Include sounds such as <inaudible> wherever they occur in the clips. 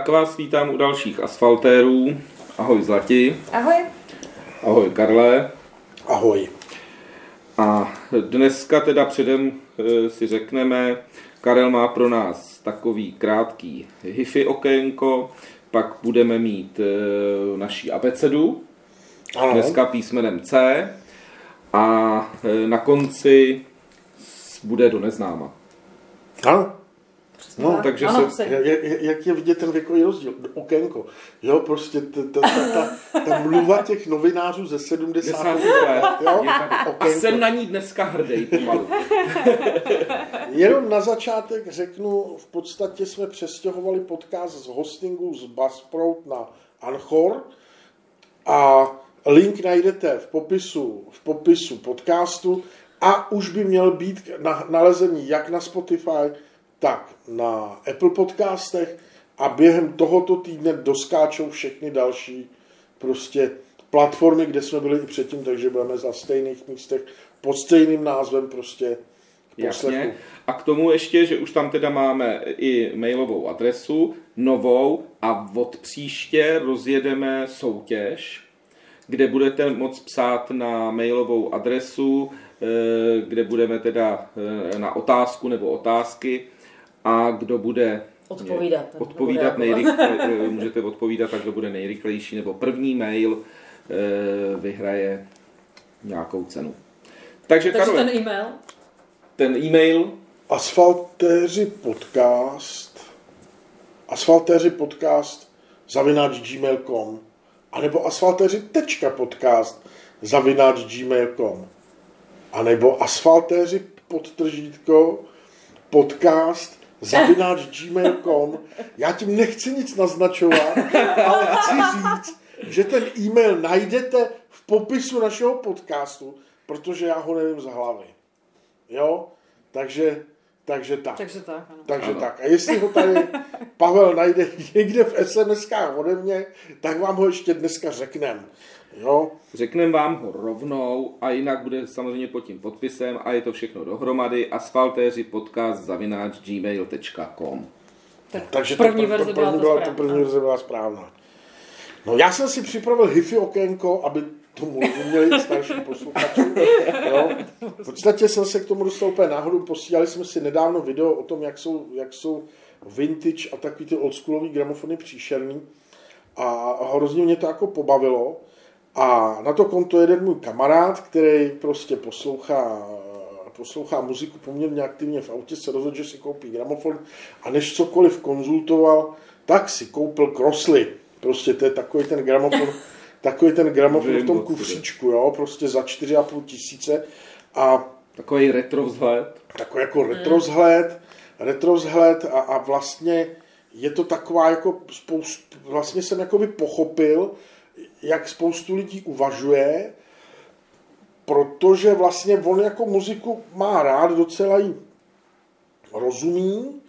Tak vás vítám u dalších asfaltérů. Ahoj Zlati. Ahoj. Ahoj Karle. Ahoj. A dneska teda předem eh, si řekneme, Karel má pro nás takový krátký hifi okénko, pak budeme mít eh, naší abecedu, Ano. dneska písmenem C a eh, na konci bude do neznáma. Ano. No, tak. takže ano, se- se... Jak, jak- jak je vidět ten věkový rozdíl? Okénko. Jo, prostě ta, ta, ta, ta, ta mluva těch novinářů ze 70. Desátý let. Jo? A jsem na ní dneska hrdý pomalu. <laughs> Jenom na začátek řeknu, v podstatě jsme přestěhovali podcast z hostingu z Buzzsprout na Anchor a link najdete v popisu, v popisu podcastu a už by měl být na, nalezený jak na Spotify, tak na Apple podcastech a během tohoto týdne doskáčou všechny další prostě platformy, kde jsme byli i předtím, takže budeme za stejných místech pod stejným názvem prostě. Jasně. A k tomu ještě, že už tam teda máme i mailovou adresu, novou a od příště rozjedeme soutěž, kde budete moct psát na mailovou adresu, eh, kde budeme teda eh, na otázku nebo otázky a kdo bude Odpovídat. odpovídat Bude jako- nejrychle, můžete odpovídat, tak kdo bude nejrychlejší, nebo první mail eh, vyhraje nějakou cenu. Takže, Takže Karle, ten e-mail. ten e-mail Asfaltéři podcast asfaltéři podcast zavináč gmail.com anebo asfaltéři tečka podcast zavináč gmail.com anebo asfaltéři podtržítko podcast zavináč gmail.com Já tím nechci nic naznačovat, ale chci říct, že ten e-mail najdete v popisu našeho podcastu, protože já ho nevím z hlavy. Jo? Takže, takže tak. Takže tak, ano. Takže Ano. tak. A jestli ho tady Pavel najde někde v SMS-kách ode mě, tak vám ho ještě dneska řeknem. Jo? Řekneme vám ho rovnou a jinak bude samozřejmě pod tím podpisem a je to všechno dohromady asfaltéři podcast zavináč gmail.com Tak Takže první to, pr- verze byla byla, první verze byla správná. No já jsem si připravil hifi okénko, aby tomu rozuměli i starší posluchači. Jo? V podstatě jsem se k tomu dostal úplně náhodou. Posílali jsme si nedávno video o tom, jak jsou, jak jsou vintage a takový ty oldschoolový gramofony příšerný. A hrozně mě to jako pobavilo. A na to konto jeden můj kamarád, který prostě poslouchá, poslouchá muziku poměrně aktivně v autě, se rozhodl, že si koupí gramofon a než cokoliv konzultoval, tak si koupil Crossley. Prostě to je takový ten gramofon, <laughs> takový ten gramofon v tom kufříčku, jo, prostě za 4,5 tisíce a Takový retro vzhled. takový jako retrovzhled, retrovzhled a, a vlastně je to taková jako spoustu, vlastně jsem jakoby pochopil, jak spoustu lidí uvažuje, protože vlastně on jako muziku má rád, docela jí rozumí,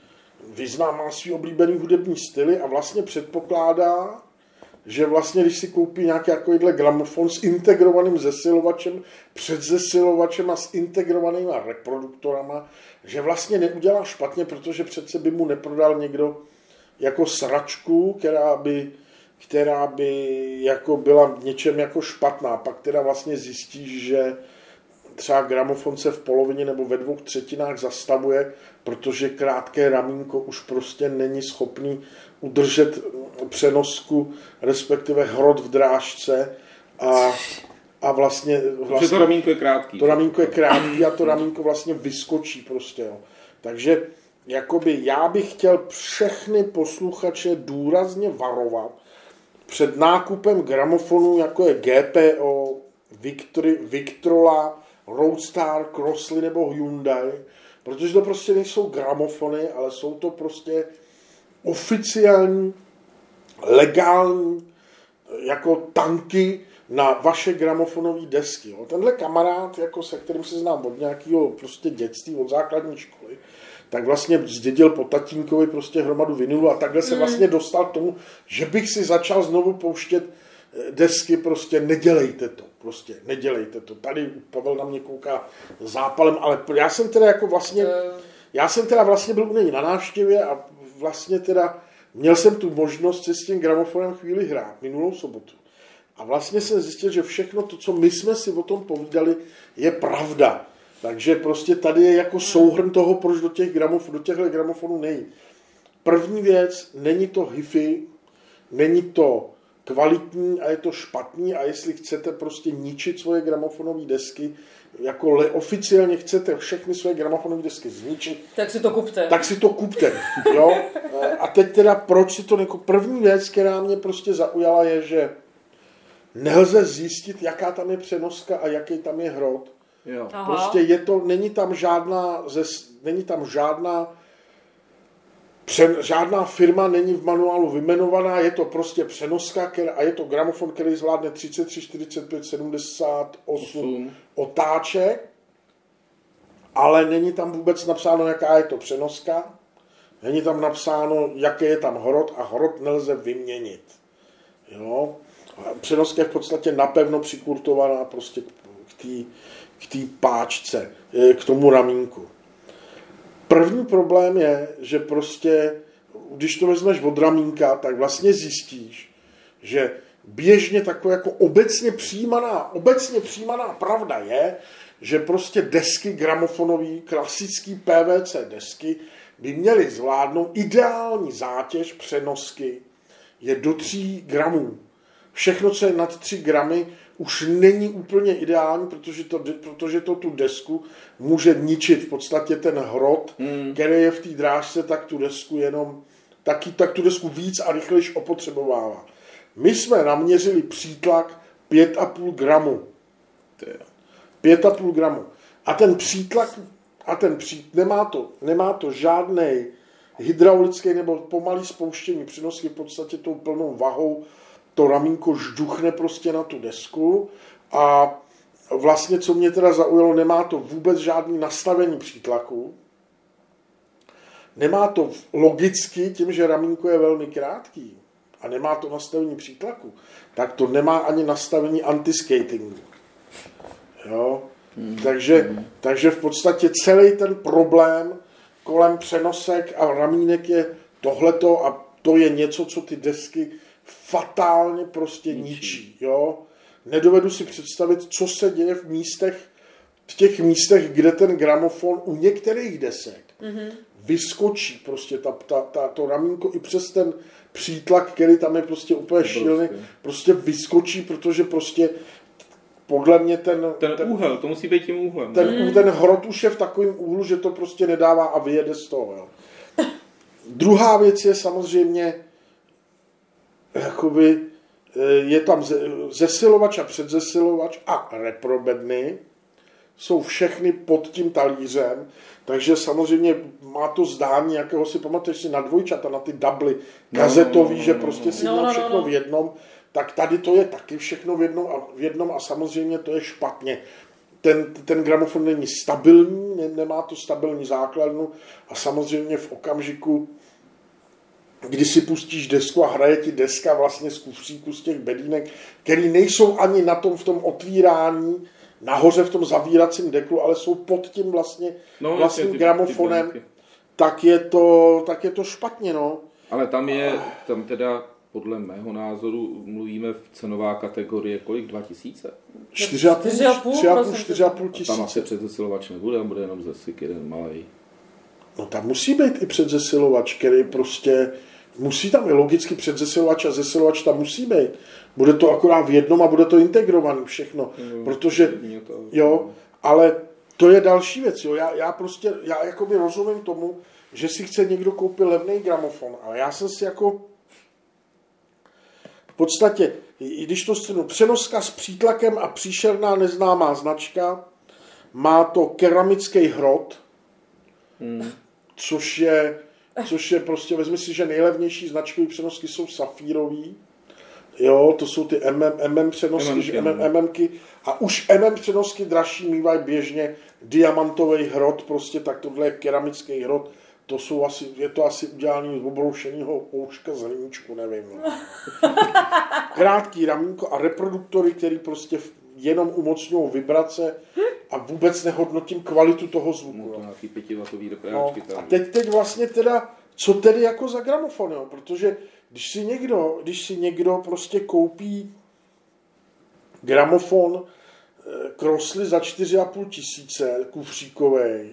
vyzná, má svý oblíbený hudební styly a vlastně předpokládá, že vlastně, když si koupí nějaký takovýhle gramofon s integrovaným zesilovačem, předzesilovačem a s integrovanýma reproduktorama, že vlastně neudělá špatně, protože přece by mu neprodal někdo jako sračku, která by, která by jako byla v něčem jako špatná. Pak teda vlastně zjistí, že třeba gramofon se v polovině nebo ve dvou třetinách zastavuje, protože krátké ramínko už prostě není schopný udržet přenosku, respektive hrot v drážce a, a vlastně, Vlastně, vlastně to ramínko je krátký. to ramínko je krátký a to ramínko vlastně vyskočí prostě. Jo. Takže jakoby já bych chtěl všechny posluchače důrazně varovat před nákupem gramofonu, jako je GPO, Victory, Victrola, Roadstar, Crossley nebo Hyundai, protože to prostě nejsou gramofony, ale jsou to prostě oficiální, legální jako tanky na vaše gramofonové desky. Jo. Tenhle kamarád, jako se kterým se znám od nějakého prostě dětství, od základní školy, tak vlastně zdědil po tatínkovi prostě hromadu vinilu a takhle se vlastně dostal k tomu, že bych si začal znovu pouštět eh, desky, prostě nedělejte to, prostě nedělejte to. Tady Pavel na mě kouká zápalem, ale já jsem teda jako vlastně, já jsem teda vlastně byl u něj na návštěvě a vlastně teda měl jsem tu možnost se s tím gramofonem chvíli hrát, minulou sobotu. A vlastně jsem zjistil, že všechno to, co my jsme si o tom povídali, je pravda. Takže prostě tady je jako souhrn toho, proč do těch gramof, do těchto gramofonů nejít. První věc, není to hifi, není to kvalitní a je to špatný a jestli chcete prostě ničit svoje gramofonové desky, jako le, oficiálně chcete všechny své gramofonové desky zničit, Tak si to kupte. tak si to kupte. Jo? A teď teda, proč si to jako první věc, která mě prostě zaujala, je, že nelze zjistit, jaká tam je přenoska a jaký tam je hrot. Jo. Aha. Prostě je to, není tam žádná, zes, není tam žádná Přen, žádná firma není v manuálu vymenovaná, je to prostě přenoska která, a je to gramofon, který zvládne 33, 45, 78 Osm. otáček, ale není tam vůbec napsáno, jaká je to přenoska, není tam napsáno, jaký je tam hrot a hrot nelze vyměnit. Jo? Přenoska je v podstatě napevno přikurtovaná prostě k té k té páčce, eh, k tomu ramínku. První problém je, že prostě, když to vezmeš od ramínka, tak vlastně zjistíš, že běžně takové jako obecně přijímaná, obecně přijímaná pravda je, že prostě desky gramofonové, klasický PVC desky, by měly zvládnout ideální zátěž přenosky je do 3 gramů. Všechno, co je nad 3 gramy, už není úplně ideální, protože to, protože to tu desku může ničit v podstatě ten hrot, hmm. který je v té drážce, tak tu desku jenom, taky, tak tu desku víc a rychlejš opotřebovává. My jsme naměřili přítlak 5,5 gramu. Ty jo. 5,5 gramu. A ten přítlak, a ten přít, nemá to, nemá to žádný hydraulický nebo pomalý spouštění přenosky v podstatě tou plnou vahou to ramínko žduchne prostě na tu desku a vlastně, co mě teda zaujalo, nemá to vůbec žádný nastavení přítlaku, nemá to logicky, tím, že ramínko je velmi krátký a nemá to nastavení přítlaku, tak to nemá ani nastavení antiskatingu. Jo? Hmm. Takže, takže v podstatě celý ten problém kolem přenosek a ramínek je tohleto a to je něco, co ty desky fatálně prostě ničí. ničí jo? Nedovedu si představit, co se děje v místech, v těch místech, kde ten gramofon u některých desek mm-hmm. vyskočí prostě ta, ta, ta, to ramínko i přes ten přítlak, který tam je prostě úplně šílený, prostě vyskočí, protože prostě podle mě ten... Ten, ten úhel, to musí být tím úhlem. Ten, mm. ten hrot už je v takovém úhlu, že to prostě nedává a vyjede z toho. Jo. <laughs> Druhá věc je samozřejmě jakoby je tam zesilovač a předzesilovač a reprobedny, jsou všechny pod tím talířem, takže samozřejmě má to zdání jakého si pamatuješ si na dvojčata, na ty dubly kazetový, no, no, no, že prostě si no, měl no, všechno no. v jednom, tak tady to je taky všechno v jednom a, v jednom a samozřejmě to je špatně. Ten, ten gramofon není stabilní, ne, nemá to stabilní základnu a samozřejmě v okamžiku, kdy si pustíš desku a hraje ti deska vlastně z kufříku, z těch bedínek, který nejsou ani na tom v tom otvírání, nahoře v tom zavíracím deklu, ale jsou pod tím vlastně No, vlastním ty- ty- gramofonem, ty tak je to, tak je to špatně, no. Ale tam je, tam teda podle mého názoru mluvíme v cenová kategorie kolik? 2000? 4,5 4,5 4,5 prosím. 4,5 A tam asi tisíce. předzesilovač nebude, tam bude jenom zesik jeden malý. No tam musí být i předzesilovač, který prostě, musí tam i logicky předzesilovač a zesilovač tam musí být. Bude to akorát v jednom a bude to integrovaný všechno, protože, Mě to- jo, ale to je další věc, jo, já, já prostě, já jakoby rozumím tomu, že si chce někdo koupit levný gramofon, ale já jsem si jako v podstatě, i když to scénu, přenoska s přítlakem a příšerná neznámá značka, má to keramický hrot, což je, což je prostě, vezmi si, že nejlevnější značkové přenosky jsou safírový, jo, to jsou ty MM, MM přenosky, MM, že no. MM, MMky, a už MM přenosky dražší mývají běžně diamantový hrot, prostě tak tohle je keramický hrot, to jsou asi, je to asi udělaný z obroušeného pouška z hliníčku, nevím. No. <laughs> Krátký ramínko a reproduktory, který prostě v- jenom umocňují vibrace a vůbec nehodnotím kvalitu toho zvuku. No, to nějaký pětivatový No, a teď, teď vlastně teda co tedy jako za gramofon, jo? protože když si někdo, když si někdo prostě koupí gramofon Crossley za 4,5 tisíce, kufříkovej,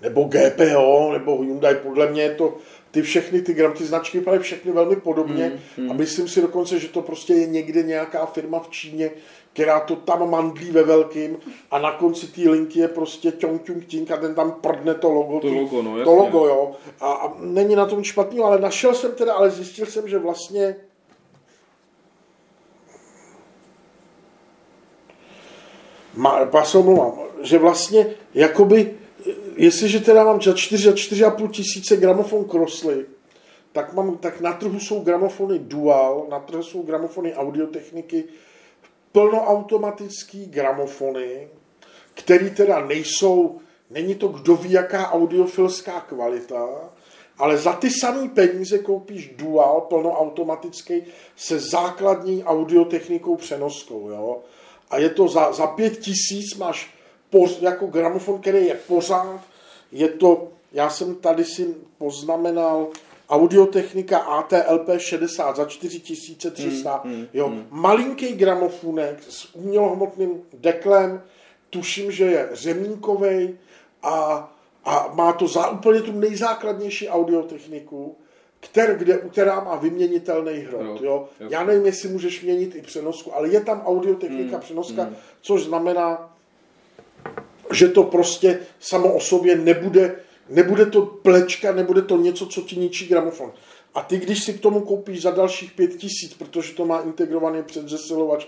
nebo GPO, nebo Hyundai, podle mě je to, ty všechny ty gram, ty značky vypadají všechny velmi podobně hmm, hmm. a myslím si dokonce, že to prostě je někde nějaká firma v Číně, která to tam mandlí ve velkým a na konci té linky je prostě ťong ťong ting a ten tam prdne to logo. To logo, no, to logo, jo. A, a, není na tom špatný, ale našel jsem teda, ale zjistil jsem, že vlastně má, se omlouvám, že vlastně jakoby, jestliže teda mám za 4 za 4,5 tisíce gramofon Crossley, tak, mám, tak na trhu jsou gramofony Dual, na trhu jsou gramofony audiotechniky, plnoautomatický gramofony, který teda nejsou, není to kdo ví jaká audiofilská kvalita, ale za ty samé peníze koupíš dual plnoautomatický se základní audiotechnikou přenoskou. Jo? a je to za, za pět tisíc máš poz, jako gramofon, který je pořád, je to, já jsem tady si poznamenal, audiotechnika ATLP 60 za 4300, mm, mm, jo, mm. malinký gramofonek s umělohmotným deklem, tuším, že je řemínkovej a, a má to za úplně tu nejzákladnější audiotechniku kter, kde, která má vyměnitelný hrot. Jo, jo? Já nevím, jestli můžeš měnit i přenosku, ale je tam audiotechnika mm, přenoska, mm. což znamená, že to prostě samo o sobě nebude, nebude to plečka, nebude to něco, co ti ničí gramofon. A ty, když si k tomu koupíš za dalších pět tisíc, protože to má integrovaný předzesilovač,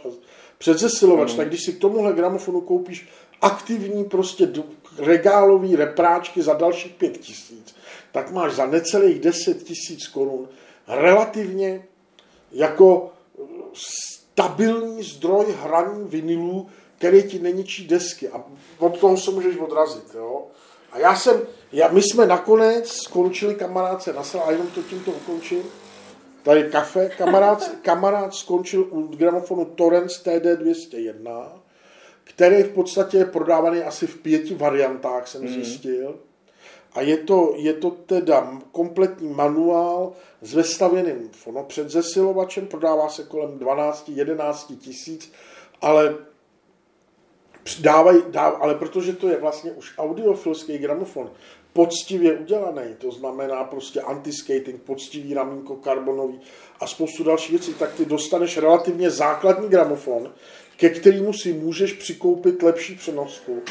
předzesilovač mm. tak když si k tomuhle gramofonu koupíš aktivní prostě regálový repráčky za dalších pět tisíc, tak máš za necelých 10 tisíc korun relativně jako stabilní zdroj hraní vinilů, který ti neničí desky a od toho se můžeš odrazit. Jo? A já jsem, já, my jsme nakonec skončili kamarádce na a jenom to tímto ukončím. Tady kafe, kamarád, <laughs> kamarád skončil u gramofonu Torrens TD201, který v podstatě je prodávaný asi v pěti variantách, jsem mm. zjistil. A je to, je to teda kompletní manuál s vestavěným fonopředzesilovačem, prodává se kolem 12-11 tisíc, ale dávaj, dáv, ale protože to je vlastně už audiofilský gramofon, poctivě udělaný, to znamená prostě anti-skating, poctivý ramínko karbonový a spoustu dalších věcí, tak ty dostaneš relativně základní gramofon, ke kterému si můžeš přikoupit lepší přenosku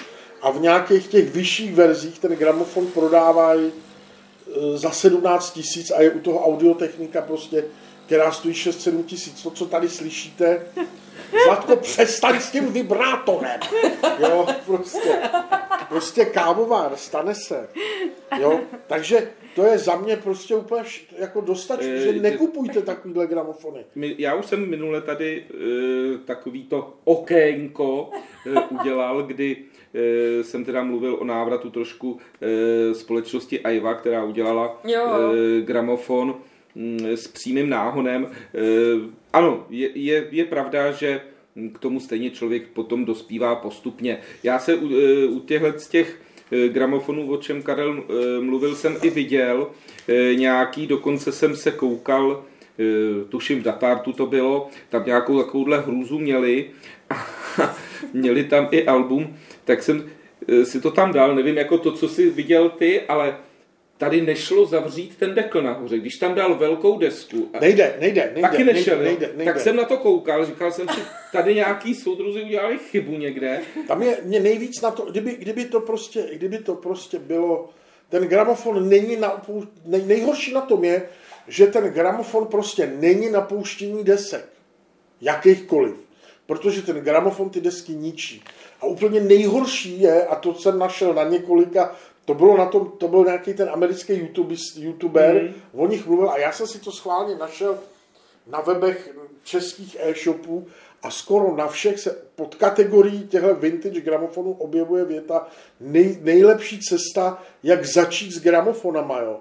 a v nějakých těch vyšších verzích ten gramofon prodávají e, za 17 tisíc a je u toho audiotechnika prostě, která stojí 6-7 tisíc. To, co tady slyšíte, Zlatko, přestaň s tím vibrátorem. Jo, prostě, prostě kávovár, stane se. Jo, takže to je za mě prostě úplně jako dostačí, že nekupujte takovýhle gramofony. Já už jsem minule tady uh, takový to okénko uh, udělal, kdy uh, jsem teda mluvil o návratu trošku uh, společnosti Aiva, která udělala uh, gramofon um, s přímým náhonem. Uh, ano, je, je, je pravda, že k tomu stejně člověk potom dospívá postupně. Já se u, u těchto z těch Eh, gramofonů, o čem Karel eh, mluvil, jsem i viděl. Nějaký, dokonce jsem se koukal, tuším v Datartu to bylo, tam nějakou takovouhle hrůzu měli. A <laughs> měli tam i album, tak jsem si to tam dal, nevím jako to, co jsi viděl ty, ale tady nešlo zavřít ten dekl nahoře. Když tam dal velkou desku... Nejde, nejde, nejde. Taky nešel, nejde, nejde, nejde. Tak jsem na to koukal, říkal jsem si, tady nějaký soudruzi udělali chybu někde. Tam je mě nejvíc na to, kdyby, kdyby, to prostě, kdyby to prostě bylo... Ten gramofon není na... Nej, nejhorší na tom je, že ten gramofon prostě není na pouštění desek. Jakýchkoliv. Protože ten gramofon ty desky ničí. A úplně nejhorší je, a to jsem našel na několika to bylo na tom, to byl nějaký ten americký YouTube, youtuber, mm. o nich mluvil a já jsem si to schválně našel na webech českých e-shopů a skoro na všech se pod kategorií těchto vintage gramofonů objevuje věta nej, nejlepší cesta, jak začít s gramofonama, jo.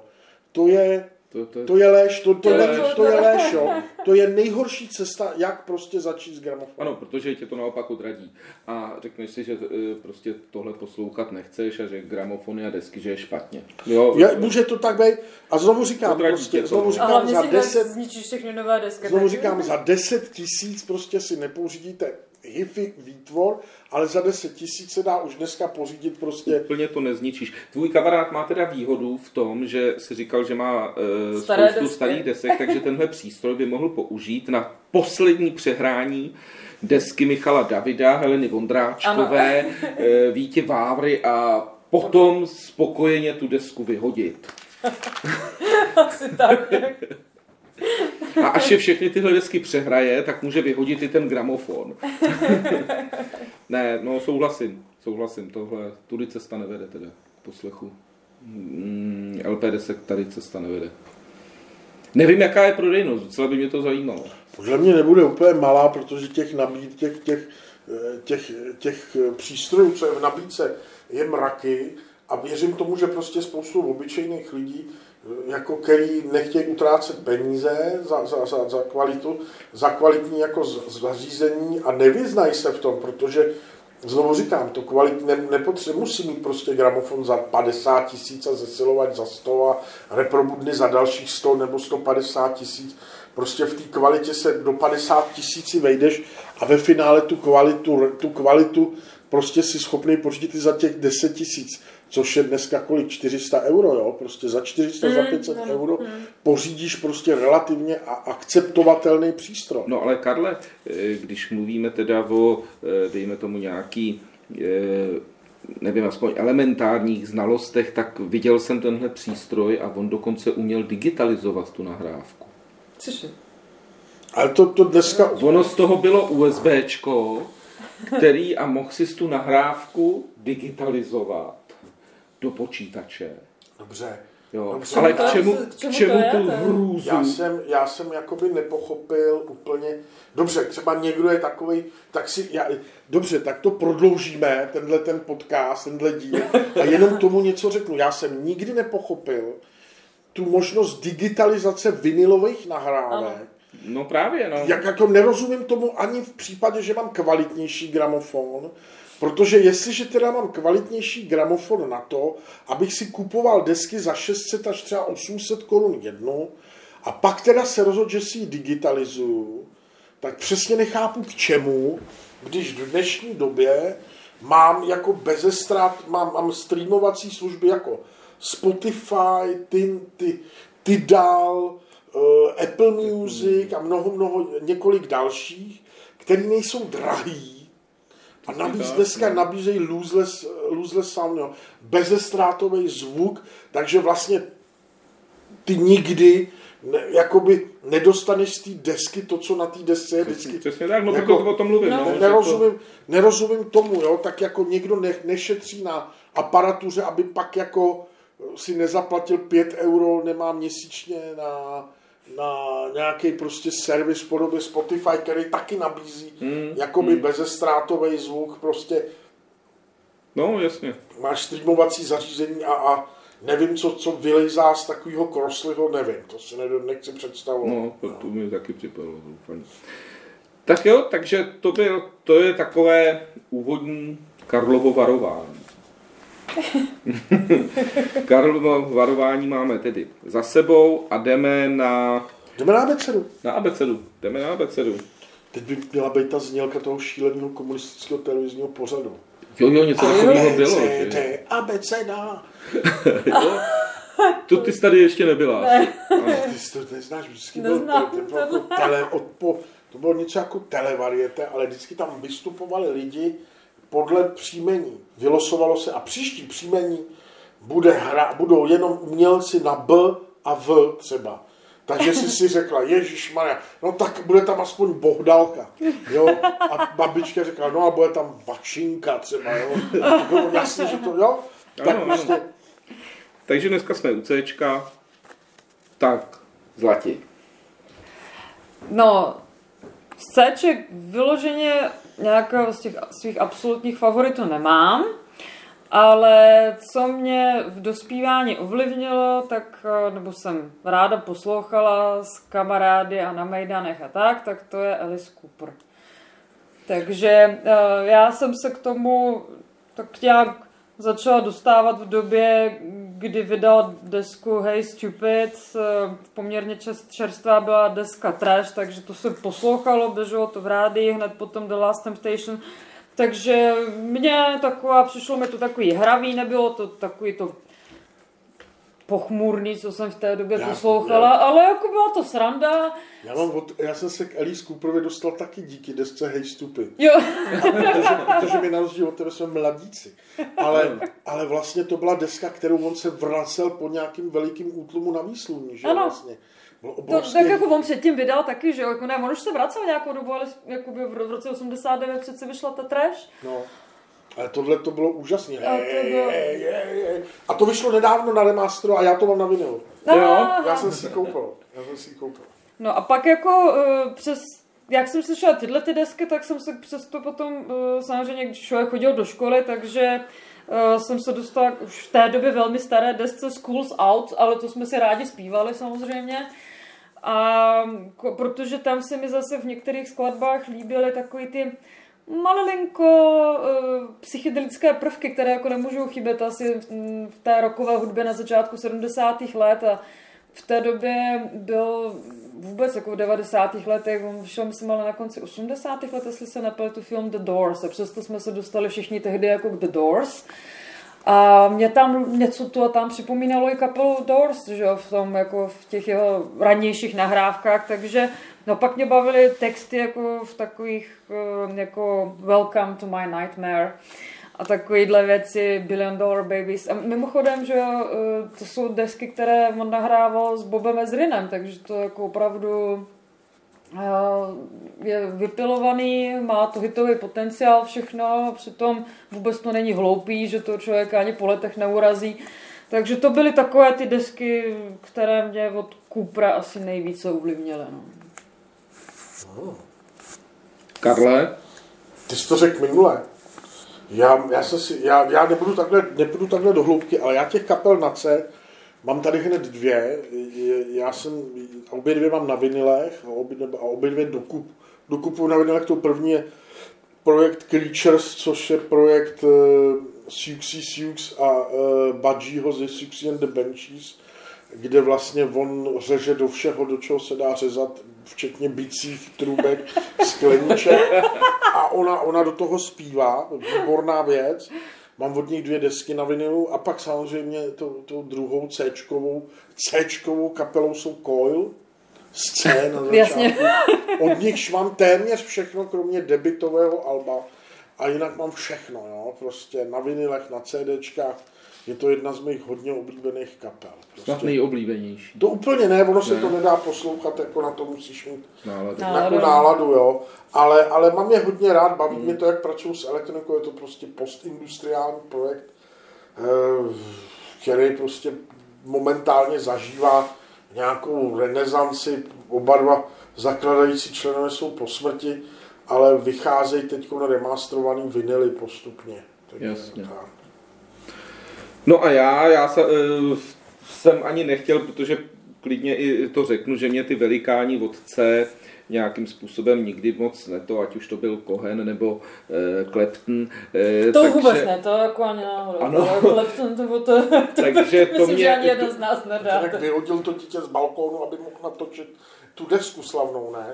To je, To, to, To je lež, to, to, To je, lež, lež. to je lež, jo. To je nejhorší cesta, jak prostě začít s gramofonem. Ano, protože tě to naopak odradí. A řekneš si, že eh, prostě tohle poslouchat nechceš a že gramofony a desky, že je špatně. Jo, Je, může to tak být. A znovu říkám, Odradí prostě, tě to, znovu no. A říkám, za si 10, 10... zničíš všechny nové desky. znovu říkám, za 10 tisíc prostě si nepouřídíte hifi výtvor, ale za 10 tisíc se dá už dneska pořídit prostě Úplně to nezničíš. Tvůj kamarád má teda výhodu v tom, že si říkal, že má uh, Staré spoustu desky. starých desek, takže tenhle přístroj by mohl použít na poslední přehrání desky Michala Davida, Heleny Vondráčkové, eh, Vítě Vávry a potom spokojeně tu desku vyhodit. <laughs> Asi tak. A až je všechny tyhle desky přehraje, tak může vyhodit i ten gramofon. <laughs> ne, no souhlasím, souhlasím, tohle, tudy cesta nevede teda, poslechu. Mm, LP desek tady cesta nevede. Nevím, jaká je prodejnost, docela by mě to zajímalo. Podle mě nebude úplně malá, protože těch nabíd, těch, těch, eh, těch, těch přístrojů, co je v nabídce, je mraky a věřím tomu, že prostě spoustu obyčejných lidí, jako který nechtějí utrácet peníze za, za, za, za, kvalitu, za kvalitní jako zařízení a nevyznají se v tom, protože Znovu říkám, to kvalit ne, nepotře- musí mít prostě gramofon za 50 tisíc a zesilovat za 100 a reprobudny za dalších 100 nebo 150 tisíc. Prostě v té kvalitě se do 50 tisíci vejdeš a ve finále tu kvalitu, tu kvalitu prostě si schopný pořídit i za těch 10 tisíc, což je dneska kolik? 400 euro, jo? Prostě za 400, za 500 euro pořídíš prostě relativně a akceptovatelný přístroj. No ale Karle, eh, když mluvíme teda o, eh, dejme tomu nějaký, eh, nevím, aspoň elementárních znalostech, tak viděl jsem tenhle přístroj a on dokonce uměl digitalizovat tu nahrávku. Cože? Ale to, to dneska... Ono z toho bylo USBčko, který a mohl si tu nahrávku digitalizovat do počítače. Dobře. Jo. Dobře. Ale k je- čemu, k čemu k čemu tu hrůzu? Já jsem, já jsem jakoby nepochopil úplně, dobře, třeba někdo je takový, tak si, já, dobře, tak to prodloužíme, tenhle ten podcast, tenhle díl a jenom tomu něco řeknu. Já jsem nikdy nepochopil tu možnost digitalizace vinilových nahrávek. No právě, no. Jak jako nerozumím tomu ani v případě, že mám kvalitnější gramofon, protože jestliže teda mám kvalitnější gramofon na to, abych si kupoval desky za 600 až třeba 800 korun jednu, a pak teda se rozhodl, že si ji digitalizuju, tak přesně nechápu k čemu, když v dnešní době mám jako bezestrat, mám, mám streamovací služby jako Spotify, ty, ty, Tidal, uh, Apple Music a mnoho, mnoho, několik dalších, které nejsou drahý a navíc dneska no. nabízejí lossless, lossless sound, jo, bezestrátový zvuk, takže vlastně ty nikdy ne, jakoby nedostaneš z té desky to, co na té desce je vždycky. Přesně tak, no Jako- o tom mluvím. No. No, nerozumím, nerozumím tomu, jo, tak jako někdo ne, nešetří na aparatuře, aby pak jako si nezaplatil 5 euro, nemá měsíčně na, na nějaký prostě servis podobě Spotify, který taky nabízí Mm, jakoby bezestrátový zvuk, prostě no jasně. máš streamovací zařízení a, a nevím, co, co vylejzá z takového krosliho, nevím, to si ne, nechci představovat. No, to, to mi taky připadlo zoufalý. Tak jo, takže to, byl, to je takové úvodní Karlovo varování. <laughs> Karlovo varování máme tedy za sebou a jdeme na, Jdeme na abecedu. na abecedu. Jdeme na abecedu. Teď by měla být ta znělka toho šíleného komunistického televizního pořadu. Jo, jo, něco takového bylo. Že? ABCD, abeceda. <laughs> To ty jsi tady ještě nebyla. Ne. Ty jsi to neznáš, vždycky byl, Neznám to, bylo jako tele, odpo, to bylo něco jako televariete, ale vždycky tam vystupovali lidi podle příjmení. Vylosovalo se a příští příjmení bude hra, budou jenom umělci na B a V třeba. Takže si si řekla, Ježíš Maria, no tak bude tam aspoň Bohdalka, jo? A babička řekla, no a bude tam Vašinka třeba, jo? Bylo jasně, že to, jo? Tak Ano, ano. prostě, Takže dneska jsme u Cčka. Tak, zlatí. No, z Cček vyloženě nějakého z těch svých absolutních favoritů nemám, Ale co mě v dospívání ovlivnilo, tak, eh, nebo jsem ráda poslouchala s kamarády a na Mejdanech a tak, tak to je Alice Cooper. Takže eh, já jsem se k tomu tak nějak začala dostávat v době, kdy vydal desku Hey Stupid, eh, poměrně čerstvá byla deska Trash, takže to se poslouchalo, běželo to v rádii, hned potom The Last Temptation, takže mně taková, přišlo mi to takový hravý, nebylo to takový to pochmurný, co jsem v té době Já- poslouchala, já- ale jako byla to sranda. Já, mám od, já jsem se k Alice Cooperovi dostal taky díky desce Hey Stupid. Jo, protože, protože my na rozdíl od tebe jsme mladíci. Ale, ale vlastně to byla deska, kterou on se vracel po nějakým velikým útlumu na výsluní, že Ano. vlastně. Bylo to, tak jako on předtím vydal taky, že jo, jako ne, on už se vracel nějakou dobu, ale jakoby v v roce 89 přece vyšla ta trash. No. Ale tohle to bylo úžasné. A bylo- A to vyšlo nedávno na remasteru a já to mám na vinylu. Aha. Já jsem si koupil. Já jsem si koupil. No a pak jako uh, přes, jak jsem slyšela tyhle ty desky, tak jsem se přesto potom uh, samozřejmě, když člověk chodil do školy, takže uh, jsem se dostala k už v té době velmi staré desce Schools Out, ale to jsme si rádi zpívali samozřejmě. A protože tam se mi zase v některých skladbách líbily takový ty malilinko uh, psychedelické prvky, které jako nemůžou chybět asi v, té rokové hudbě na začátku 70. let a v té době byl vůbec jako v 90. letech, on vyšel myslím ale na konci 80. let, jestli se nepletu film The Doors a přesto jsme se dostali všichni tehdy jako k The Doors. A mě tam něco tu a tam připomínalo i kapelu Doors, že jo, v tom, jako v těch jeho ranějších nahrávkách, takže no pak mě bavily texty jako v takových, eh, jako Welcome to my nightmare a takovýhle věci, Billion Dollar Babies. A mimochodem, že jo, eh, to jsou desky, které on nahrával s Bobem Ezrinem, takže to jako opravdu je vypilovaný, má to hitový potenciál všechno, přitom vůbec to není hloupý, že to člověk ani po letech neurazí. Takže to byly takové ty desky, které mě od Coopera asi nejvíce ovlivnily. No. Karle? Ty jsi to řekl minule. Já, já, jsem si, já, já nebudu, takhle, nebudu takhle do hloubky, ale já těch kapel na C mám tady hned dvě. Já jsem, obě dvě mám na vinilech a obě, a obě dvě dokup, dokupuju na vinilech. Tou první je projekt Creatures, což je projekt uh, Siouxsie Sioux a uh, Budgieho ze Siouxsie and the Banshees, kde vlastně on řeže do všeho, do čeho se dá řezat, včetně bicích, trubek, skleniček a ona, ona do toho zpívá, výborná věc. Mám od nich dvě desky na vinilu a pak samozřejmě tou, tou druhou C-čkovou, C-čkovou kapelou jsou Coil z C na <laughs> začátku. Jasně. Od nichž mám téměř všechno, kromě debitového alba. A jinak mám všechno, jo? prostě na vinilech, na CDčkách. Je to jedna z mých hodně oblíbených kapel. Snad Prostě. nejoblíbenější. To úplně ne, ono se Ne. to nedá poslouchat, jako na to musíš mít Náladu. No. Náladu. náladu, jo. Ale, ale mám je hodně rád, baví mě to, jak pracuji s elektronikou, je to prostě postindustriální projekt, eh, který prostě momentálně zažívá nějakou renesanci, oba dva zakladající členové jsou po smrti, ale vycházejí teď na remasterovaný vinily postupně. Takže Jasně. tak. No a já, já se, uh, jsem ani nechtěl, protože klidně i to řeknu, že mě ty velikáni vodce nějakým způsobem nikdy moc neto, ať už to byl Cohen nebo uh, Clapton. Uh, To vůbec ne, to jako ani náhodou. Ano. To Clapton, to, to, <laughs> to, Takže to myslím, mě- že ani jeden z nás nedá. Tak vyhodil to dítě z balkónu, aby mohl natočit tu desku slavnou, ne?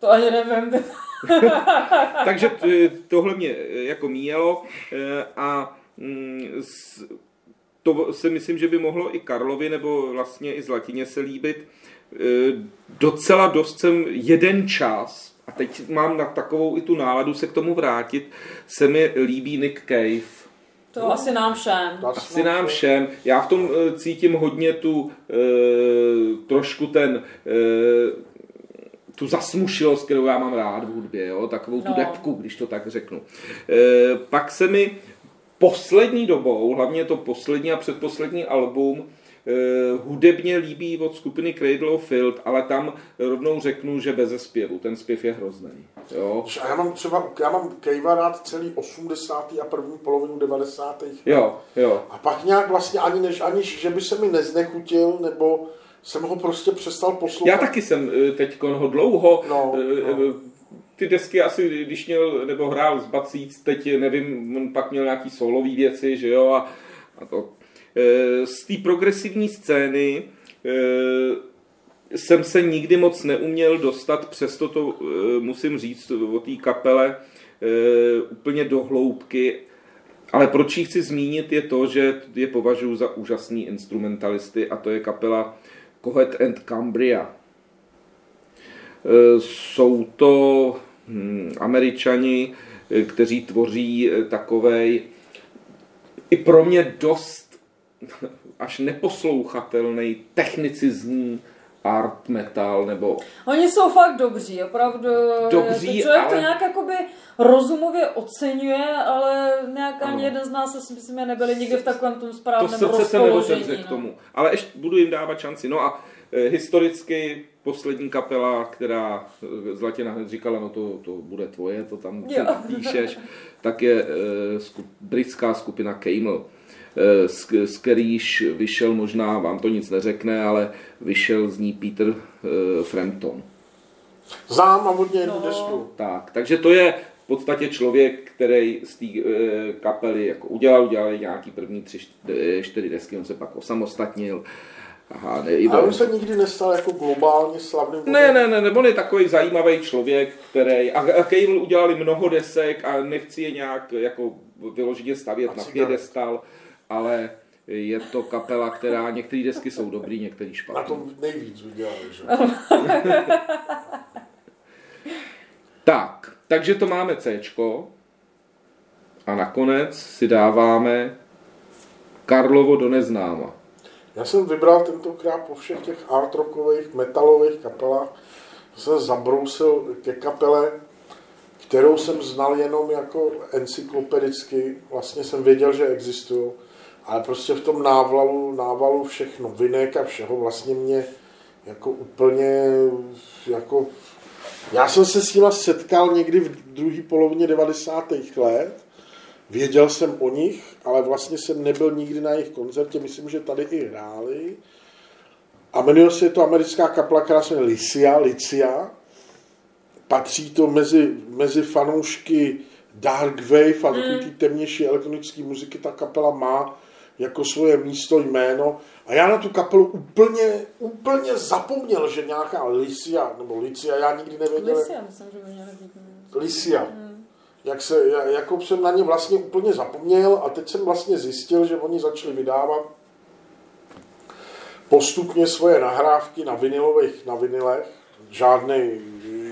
To ani nevím. <laughs> Takže tohle mě eh, jako míjelo eh, a to si myslím, že by mohlo i Karlovi nebo vlastně i Zlatině se líbit. Eh, Docela dost jsem jeden čas, a teď mám na takovou i tu náladu se k tomu vrátit, se mi líbí Nick Cave. To asi nám všem. Asi nám všem. Já v tom eh, cítím hodně tu e, trošku ten e, tu zasmušilost, kterou já mám rád v hudbě, jo? takovou tu No. depku, když to tak řeknu. E, pak se mi poslední dobou, hlavně to poslední a předposlední album, hudebně líbí od skupiny Cradle of Field, ale tam rovnou řeknu, že bez zpěvu. Ten zpěv je hrozný. Jo? A já mám třeba, já mám Kejva rád celý 80. a první polovinu 90. Jo, jo. A pak nějak vlastně ani než, aniž, že by se mi neznechutil, nebo jsem ho prostě přestal poslouchat. Já taky jsem eh, teď ho dlouho, No, eh, no. Ty desky asi, když měl, nebo hrál z Bacíc, teď nevím, on pak měl nějaký solový věci, že jo, a, a to. Eh, Z té progresivní scény eh, jsem se nikdy moc neuměl dostat, přesto to eh, musím říct o té kapele eh, úplně do hloubky, ale proč ji chci zmínit je to, že je považuji za úžasný instrumentalisty a to je kapela Cohet and Cambria. Eh, Jsou to hm, američani, eh, kteří tvoří eh, takovej i pro mě dost <laughs> až neposlouchatelný technicizní art metal, nebo Oni jsou fakt dobří, opravdu. Dobří, to člověk to ale- nějak jakoby rozumově oceňuje, ani nějak ani jeden z nás asi myslím, nebyli nikdy v takovém tom to správném se rozpoložení. nedotevře k no. tomu. Ale ještě budu jim dávat šanci. No a historicky poslední kapela, která eh, Zlatina hned říkala, no to, to bude tvoje, to tam Jo. píšeš, tak je eh, skup, britská skupina Camel, eh, z, z kterýž vyšel, možná vám to nic neřekne, ale vyšel z ní Peter eh, Frampton. Znám a hodně jednu No. desku. Tak, takže to je v podstatě člověk, který z té e, kapely jako udělal, udělal nějaký první tři, čty- čtyři desky, on se pak osamostatnil. Aha, ne, Ale on se nikdy nestal jako globálně slavným. ne, ne, ne, ne, on je takový zajímavý člověk, který, a, a Cable udělali mnoho desek a nechci je nějak jako vyloženě stavět A na pědestal, ale je to kapela, která, některé desky jsou dobrý, některé Na špatné. tom nejvíc udělali, že? <laughs> Tak, takže to máme C. A nakonec si dáváme Karlovo do neznáma. Já jsem vybral tentokrát po všech těch art rockových, metalových kapelách, jsem zabrousil ke kapele, kterou jsem znal jenom jako encyklopedicky. Vlastně jsem věděl, že existují, ale prostě v tom návlalu, návalu všech novinek a všeho vlastně mě jako úplně jako já jsem se s nima setkal někdy v druhé polovině 90. let, věděl jsem o nich, ale vlastně jsem nebyl nikdy na jejich koncertě, myslím, že tady i hráli. A jmenuje se je to americká kapela, která se jmenuje Licia, Licia. Patří to mezi, mezi fanoušky Dark Wave a takový ty temnější elektronické muziky. Ta kapela má jako svoje místo, jméno. A já na tu kapelu úplně, úplně zapomněl, že nějaká Licia, nebo Licia, já nikdy nevěděl. Licia, myslím, že by měly být. Licia. Jak se, jako jsem na ně vlastně úplně zapomněl a teď jsem vlastně zjistil, že oni začali vydávat postupně svoje nahrávky na vinilových, na vinilech. Žádný,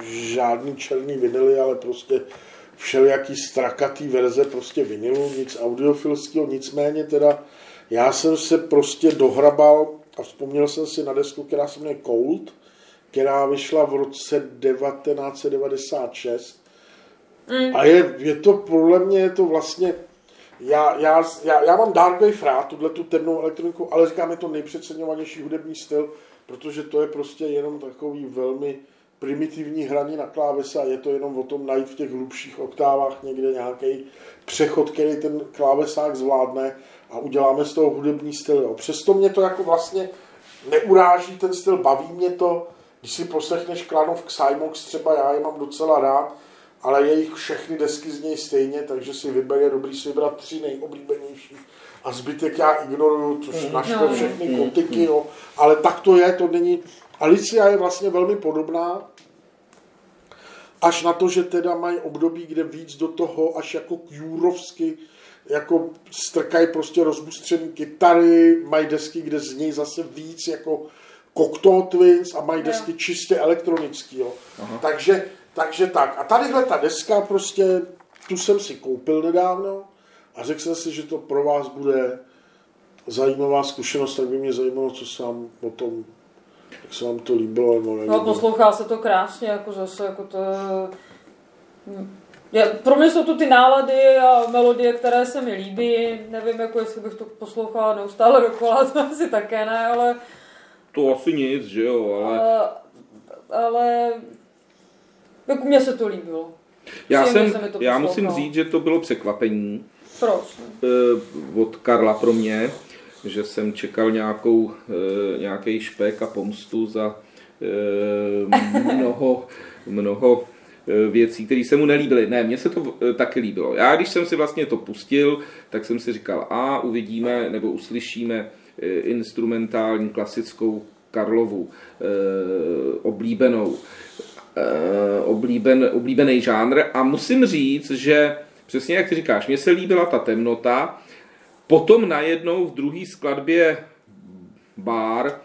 žádný černý vinily, ale prostě všelijaký strakatý verze prostě vinilu, nic audiofilského, nicméně teda já jsem se prostě dohrabal a vzpomněl jsem si na desku, která se jmenuje Cold, která vyšla v roce 1996 a je, je to podle mě je to vlastně já, já, já, já mám Dark Wave rád, tuhle tu temnou elektroniku, ale říkám, je to nejpřeceňovanější hudební styl, protože to je prostě jenom takový velmi primitivní hraní na klávese a je to jenom o tom najít v těch hlubších oktávách někde nějaký přechod, který ten klávesák zvládne a uděláme z toho hudební styl. Jo. Přesto mě to jako vlastně neuráží ten styl, baví mě to, když si poslechneš Klanov Xymox, třeba já je mám docela rád, ale jejich všechny desky z něj stejně, takže si vyber, je dobrý si vybrat tři nejoblíbenější. A zbytek já ignoruju, což naštve No. všechny kotiky, jo. ale tak to je, to není... Alicia je vlastně velmi podobná, až na to, že teda mají období, kde víc do toho, až jako kjurovsky, jako strkají prostě rozbustřený kytary, mají desky, kde z něj zase víc jako Cocteau Twins a mají desky čistě elektronický, jo. Takže, takže tak. A tadyhle ta deska prostě, tu jsem si koupil nedávno a řekl jsem si, že to pro vás bude zajímavá zkušenost, tak by mě zajímalo, co se vám o tom, jak se vám to líbilo. Nebo No poslouchá se to krásně, jako zase, jako to... Já, pro mě jsou to ty nálady a melodie, které se mi líbí. Nevím, jako jestli bych to poslouchala neustále dokola, <laughs> to asi také ne, ale... To asi nic, že jo, ale... A, ale... Jako mně se to líbilo. Já, Příjemně jsem, se to já musím říct, že to bylo překvapení Proč? eh, od Karla pro mě, že jsem čekal nějakou, eh, nějaký špek a pomstu za eh, <laughs> mnoho, mnoho věcí, které se mu nelíbily. Ne, mně se to taky líbilo. Já, když jsem si vlastně to pustil, tak jsem si říkal, a uvidíme nebo uslyšíme instrumentální klasickou Karlovu, oblíbenou, oblíben, oblíbený žánr a musím říct, že přesně jak ty říkáš, mně se líbila ta temnota, potom najednou v druhé skladbě Bar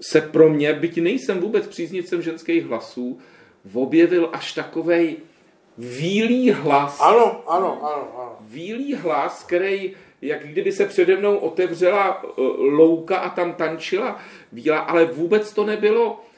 se pro mě, byť nejsem vůbec příznivcem ženských hlasů, objevil až takovej výlý hlas. Ano, ano, ano, ano. Výlý hlas, který jak kdyby se přede mnou otevřela eh, louka a tam tančila víla, ale vůbec to nebylo eh,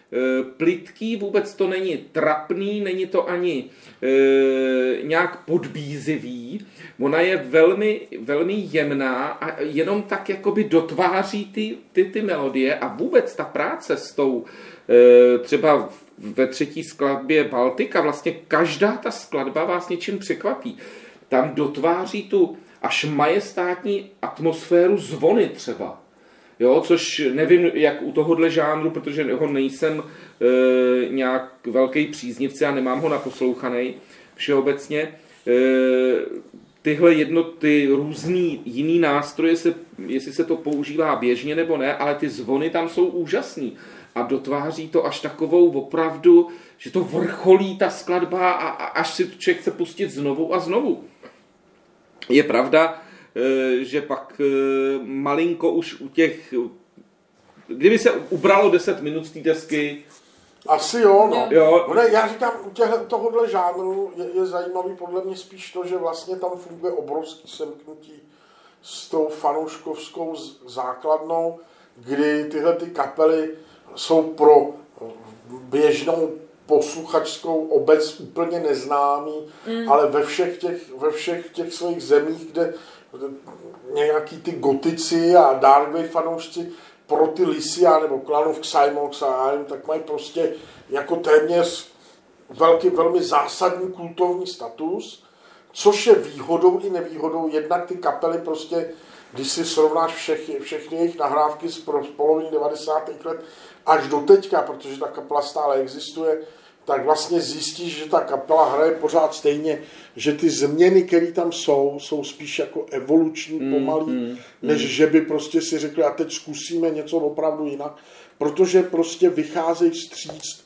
plitký, vůbec to není trapný, není to ani e, nějak podbízivý. Ona je velmi, velmi jemná a jenom tak jakoby dotváří ty, ty, ty melodie a vůbec ta práce s tou e, třeba ve třetí skladbě Baltika, vlastně každá ta skladba vás něčím překvapí. Tam dotváří tu až majestátní atmosféru zvony třeba. Jo, což nevím, jak u tohohle žánru, protože ho nejsem e, nějak velký příznivce a nemám ho naposlouchaný všeobecně. E, tyhle jedno, ty různý jiný nástroje, se, jestli se to používá běžně nebo ne, ale ty zvony tam jsou úžasný a dotváří to až takovou opravdu, že to vrcholí ta skladba a, a až si to člověk chce pustit znovu a znovu. Je pravda, že pak eh, malinko už u těch, kdyby se ubralo 10 minut z té desky, Asi jo, no. Jo. No ne, já říkám, u těhle, tohohle žánru je, je zajímavý podle mě spíš to, že vlastně tam funguje obrovský semknutí s tou fanouškovskou základnou, kdy tyhle ty kapely jsou pro běžnou posluchačskou obec úplně neznámý, mm. ale ve všech těch, ve všech těch svých zemích, kde nějaký ty gotici a Darkwave fanoušci pro ty Lysia nebo Klanov Xymox a tak mají prostě jako téměř velký, velmi zásadní kultovní status, což je výhodou i nevýhodou. Jednak ty kapely prostě, když si srovnáš všech, všechny jejich nahrávky z poloviny 90. let až do teďka, protože ta kapela stále existuje, tak vlastně zjistíš, že ta kapela hraje pořád stejně, že ty změny, které tam jsou, jsou spíš jako evoluční, mm, pomalý, mm, než že by prostě si řekli, a teď zkusíme něco opravdu jinak, protože prostě vycházejí vstříc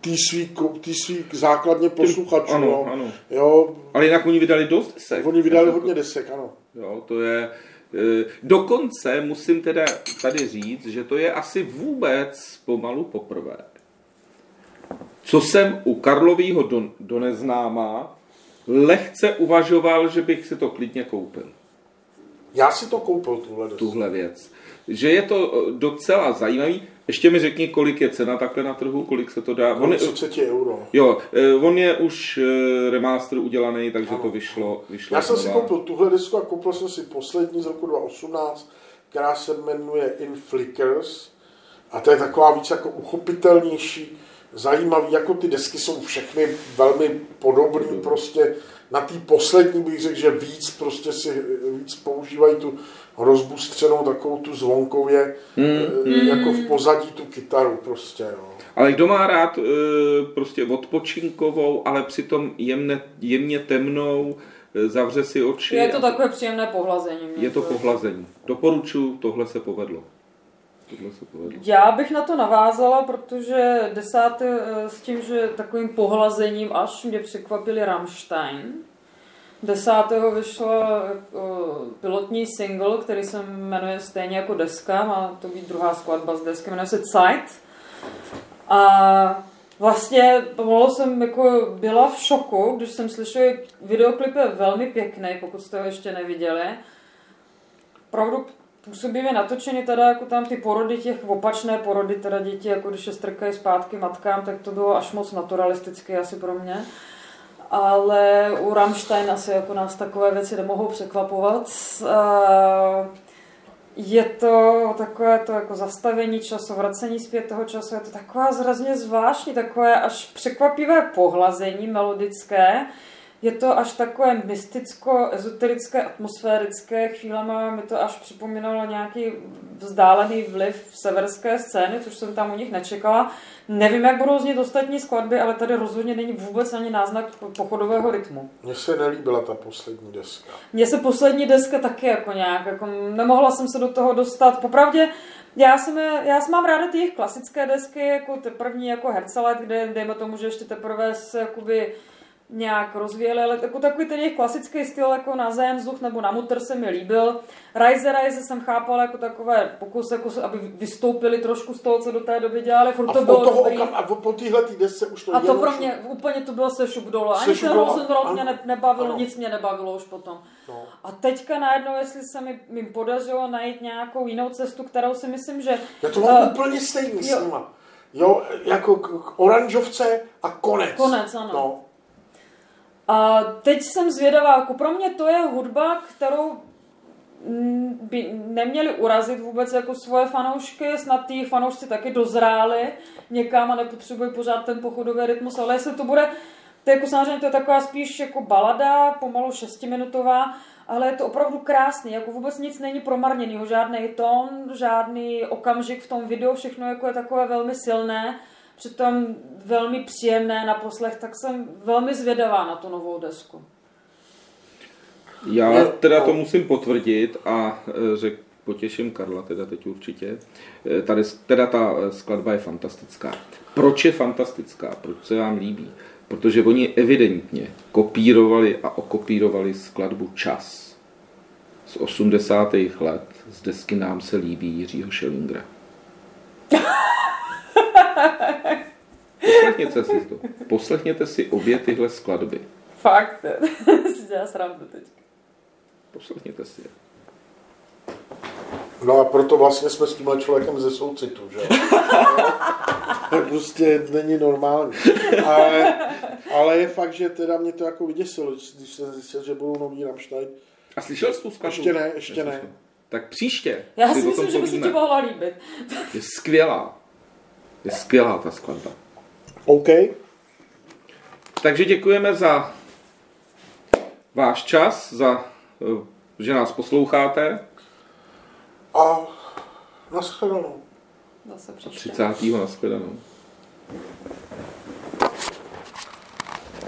tý svý, tý svý základně posluchačů. ano, jo. ano. Jo, ale jinak oni vydali dost desek. oni vydali Jako- hodně desek, ano. Jo, to je... eh, Dokonce musím teda tady říct, že to je asi vůbec pomalu poprvé, co jsem u Karlovýho do, do neznáma lehce uvažoval, že bych si to klidně koupil, Já si to koupil, tuhle desku. tuhle věc. Že je to eh, docela zajímavý. Ještě mi řekni, kolik je cena takhle na trhu, kolik se to dá. On, je- 30 euro. jo, eh, on je už eh, remaster udělaný, takže to vyšlo, vyšlo Já jsem si koupil tuhle desku a koupil jsem si poslední z roku 2018, která se jmenuje In Flickers. A to je taková víc jako uchopitelnější, zajímavý, jako ty desky jsou všechny velmi podobné, prostě na té poslední bych řekl, že víc prostě si víc používají tu rozbustřenou takovou tu zvonkově, mm, jako v pozadí tu kytaru prostě, jo. Ale kdo má rád e, prostě odpočinkovou, ale přitom jemne, jemně temnou, e, zavře si oči. Je to takové příjemné pohlazení. je to pohlazení. Doporučuji, tohle se povedlo. Tohle se povedlo. Já bych na to navázala, protože desáté eh, s tím, že takovým pohlazením až mě překvapili Rammstein. Desátého vyšel eh, pilotní single, který se jmenuje stejně jako deska, má to být druhá skladba z desky, jmenuje se Zeit. A vlastně pomalu jsem jako byla v šoku, když jsem slyšela, videoklip je velmi pěkný, pokud jste ho ještě neviděli. Opravdu působivě natočeny teda jako tam ty porody, těch opačné porody, teda děti, jako když je strkají zpátky matkám, tak to bylo až moc naturalistické asi pro mě. ale u Rammstein asi jako nás takové věci nemohou překvapovat. Je to takové to jako zastavení času, vracení zpět toho času, je to taková zrazně zvláštní, takové až překvapivé pohlazení melodické, je to až takové mysticko-ezoterické, atmosférické. Chvílema mi to až připomínalo nějaký vzdálený vliv v severské scény, což jsem tam u nich nečekala. Nevím, jak budou znít ostatní skladby, ale tady rozhodně není vůbec ani náznak pochodového rytmu. Mně se nelíbila ta poslední deska. Mně se poslední deska taky jako nějak, jako nemohla jsem se do toho dostat. Popravdě, já jsem, já jsem mám ráda ty jejich klasické desky, jako ty první jako Hercelet, kde dejme tomu, že ještě teprve se jakoby nějak rozvíjeli, ale jako takový ten jejich klasický styl jako na vzduch nebo na mutter se mi líbil. Rise Rise jsem chápal jako takové pokus, jako, aby vystoupili trošku z toho, co do té doby dělali. Furt a to bylo toho dobrý. Okam, a po téhle desce už to A to pro mě úplně to bylo se šup dole. Ani ten Rosenrock mě ne, nebavil, ano. nic mě nebavilo už potom. No. A teďka najednou, jestli se mi, mi podařilo najít nějakou jinou cestu, kterou si myslím, že... Já to mám uh, úplně stejný s nima. Jo, jako k oranžovce a konec. Konec, ano. No. A teď jsem zvědavá, jako pro mě to je hudba, kterou by neměli urazit vůbec jako svoje fanoušky, snad ty fanoušci taky dozráli někam a nepotřebují pořád ten pochodový rytmus, ale jestli to bude, to je jako samozřejmě to je taková spíš jako balada, pomalu šestiminutová, ale je to opravdu krásný, jako vůbec nic není promarněný, žádný tón, žádný okamžik v tom videu, všechno jako je takové velmi silné přitom velmi příjemné na poslech, tak jsem velmi zvědavá na tu novou desku. Já teda to musím potvrdit a e, řek, potěším Karla teda teď určitě. E, tady, teda ta e, skladba je fantastická. Proč je fantastická? Proč se vám líbí? Protože oni evidentně kopírovali a okopírovali skladbu Čas z 80. let z desky Nám se líbí Jiřího Schellingera. <laughs> Poslechněte si to. Poslechněte si obě tyhle skladby. Fakt, <laughs> si dělá srandu teď. Poslechněte si je. No a proto vlastně jsme s tímhle člověkem ze soucitu, že <laughs> To prostě není normální. Ale, ale je fakt, že teda mě to jako vyděsilo, když jsem zjistil, že budou nový Rammstein. A slyšel jsi tu skladbu? Ještě ne, ještě ne. Tak příště. Já si myslím, že by se ti mohla líbit. Je skvělá. Je skvělá ta skladba. OK. Takže děkujeme za váš čas, za, eh, že nás posloucháte. A nashledanou. Zase příště. 30. nashledanou.